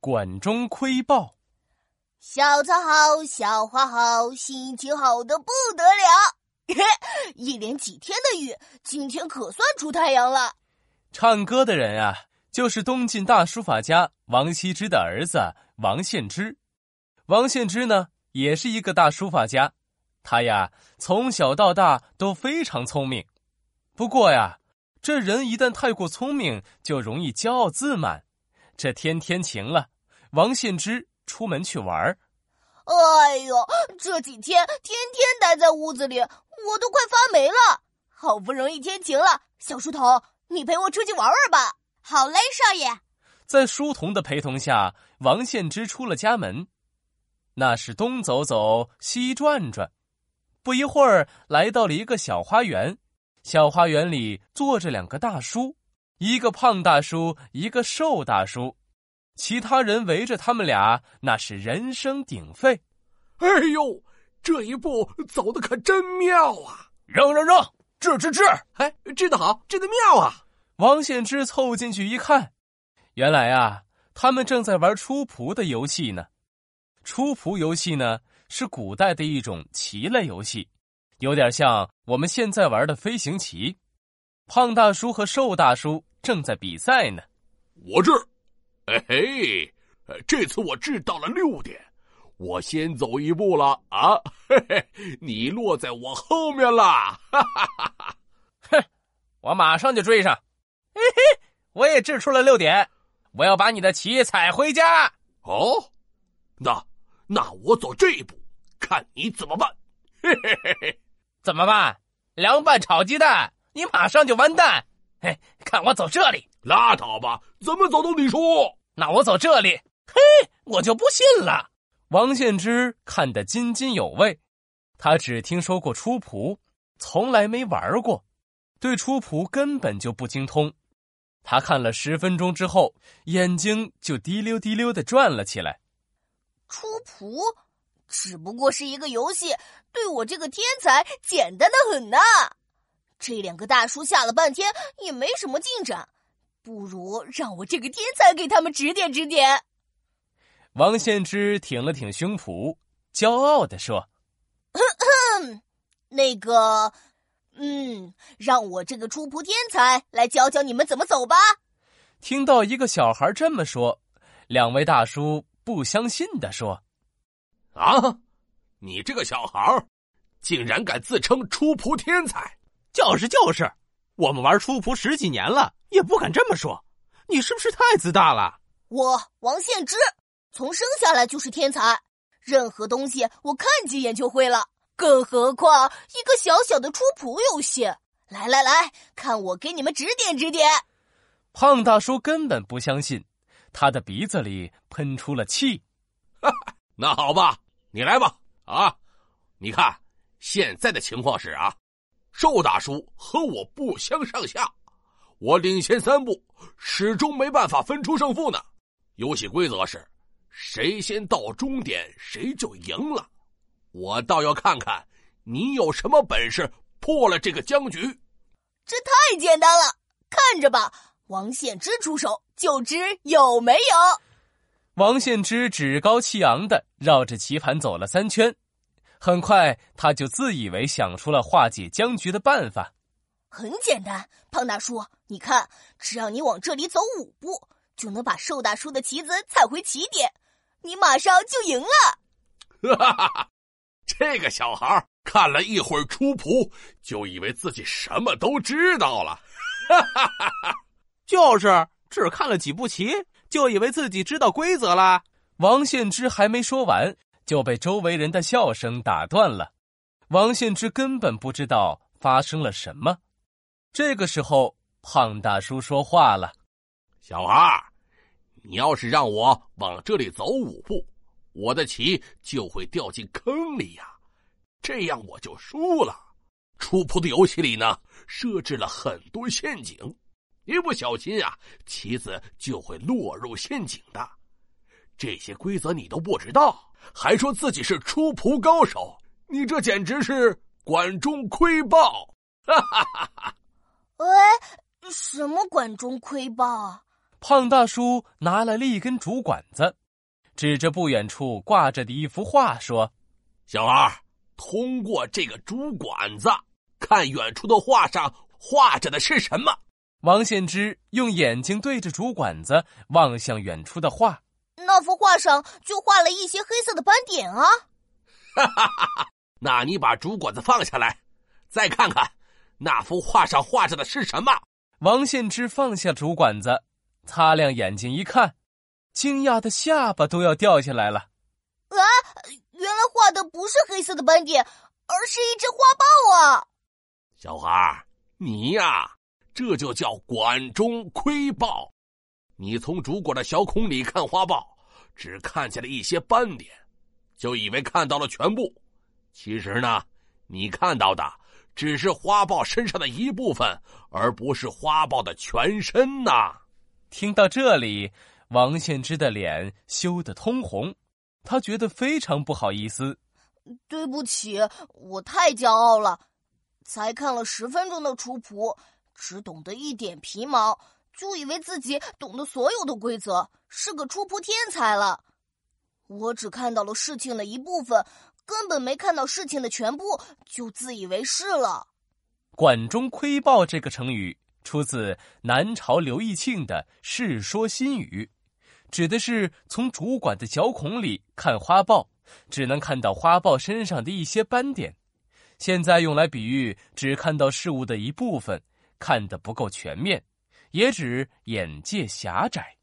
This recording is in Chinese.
管中窥豹。小草好，小花好，心情好的不得了。一连几天的雨，今天可算出太阳了。唱歌的人啊，就是东晋大书法家王羲之的儿子王献之。王献之呢，也是一个大书法家。他呀，从小到大都非常聪明。不过呀，这人一旦太过聪明，就容易骄傲自满。这天天晴了，王献之出门去玩儿。哎呦，这几天天天待在屋子里，我都快发霉了。好不容易天晴了，小书童，你陪我出去玩玩吧。好嘞，少爷。在书童的陪同下，王献之出了家门。那是东走走，西转转，不一会儿来到了一个小花园。小花园里坐着两个大叔，一个胖大叔，一个瘦大叔。其他人围着他们俩，那是人声鼎沸。哎呦，这一步走的可真妙啊！扔扔扔，治治治！哎，治的好，治的妙啊！王献之凑进去一看，原来啊，他们正在玩出仆的游戏呢。出仆游戏呢，是古代的一种棋类游戏，有点像我们现在玩的飞行棋。胖大叔和瘦大叔正在比赛呢。我治。嘿嘿，这次我治到了六点，我先走一步了啊！嘿嘿，你落在我后面了，哈哈哈哈！哼，我马上就追上。嘿嘿，我也掷出了六点，我要把你的棋踩回家。哦，那那我走这一步，看你怎么办？嘿嘿嘿嘿，怎么办？凉拌炒鸡蛋，你马上就完蛋。嘿，看我走这里，拉倒吧，怎么走都你输。那我走这里，嘿，我就不信了。王献之看得津津有味，他只听说过出仆，从来没玩过，对出仆根本就不精通。他看了十分钟之后，眼睛就滴溜滴溜的转了起来。出仆只不过是一个游戏，对我这个天才简单的很呐。这两个大叔下了半天也没什么进展。不如让我这个天才给他们指点指点。王献之挺了挺胸脯，骄傲的说：“那个，嗯，让我这个出仆天才来教教你们怎么走吧。”听到一个小孩这么说，两位大叔不相信的说：“啊，你这个小孩，竟然敢自称出仆天才？就是就是，我们玩出仆十几年了。”也不敢这么说，你是不是太自大了？我王献之从生下来就是天才，任何东西我看几眼就会了，更何况一个小小的出仆游戏。来来来，看我给你们指点指点。胖大叔根本不相信，他的鼻子里喷出了气。那好吧，你来吧。啊，你看现在的情况是啊，瘦大叔和我不相上下。我领先三步，始终没办法分出胜负呢。游戏规则是，谁先到终点，谁就赢了。我倒要看看你有什么本事破了这个僵局。这太简单了，看着吧。王献之出手，就知有没有。王献之趾高气扬的绕着棋盘走了三圈，很快他就自以为想出了化解僵局的办法。很简单，胖大叔，你看，只要你往这里走五步，就能把瘦大叔的棋子踩回起点，你马上就赢了。哈哈哈！这个小孩看了一会儿出谱，就以为自己什么都知道了。哈哈哈哈就是只看了几步棋，就以为自己知道规则了。王献之还没说完，就被周围人的笑声打断了。王献之根本不知道发生了什么。这个时候，胖大叔说话了：“小孩，你要是让我往这里走五步，我的棋就会掉进坑里呀，这样我就输了。出扑的游戏里呢，设置了很多陷阱，一不小心啊，棋子就会落入陷阱的。这些规则你都不知道，还说自己是出仆高手，你这简直是管中窥豹！哈哈哈哈！”喂，什么管中窥豹啊？胖大叔拿来了一根竹管子，指着不远处挂着的一幅画说：“小二，通过这个竹管子，看远处的画上画着的是什么？”王献之用眼睛对着竹管子望向远处的画，那幅画上就画了一些黑色的斑点啊！哈哈哈哈！那你把竹管子放下来，再看看那幅画上画着的是什么？王献之放下竹管子，擦亮眼睛一看，惊讶的下巴都要掉下来了。啊！原来画的不是黑色的斑点，而是一只花豹啊！小孩，你呀！这就叫管中窥豹，你从竹管的小孔里看花豹，只看见了一些斑点，就以为看到了全部。其实呢，你看到的只是花豹身上的一部分，而不是花豹的全身呐。听到这里，王献之的脸羞得通红，他觉得非常不好意思。对不起，我太骄傲了，才看了十分钟的厨谱。只懂得一点皮毛，就以为自己懂得所有的规则，是个出扑天才了。我只看到了事情的一部分，根本没看到事情的全部，就自以为是了。管中窥豹这个成语出自南朝刘义庆的《世说新语》，指的是从主管的小孔里看花豹，只能看到花豹身上的一些斑点。现在用来比喻只看到事物的一部分。看得不够全面，也指眼界狭窄。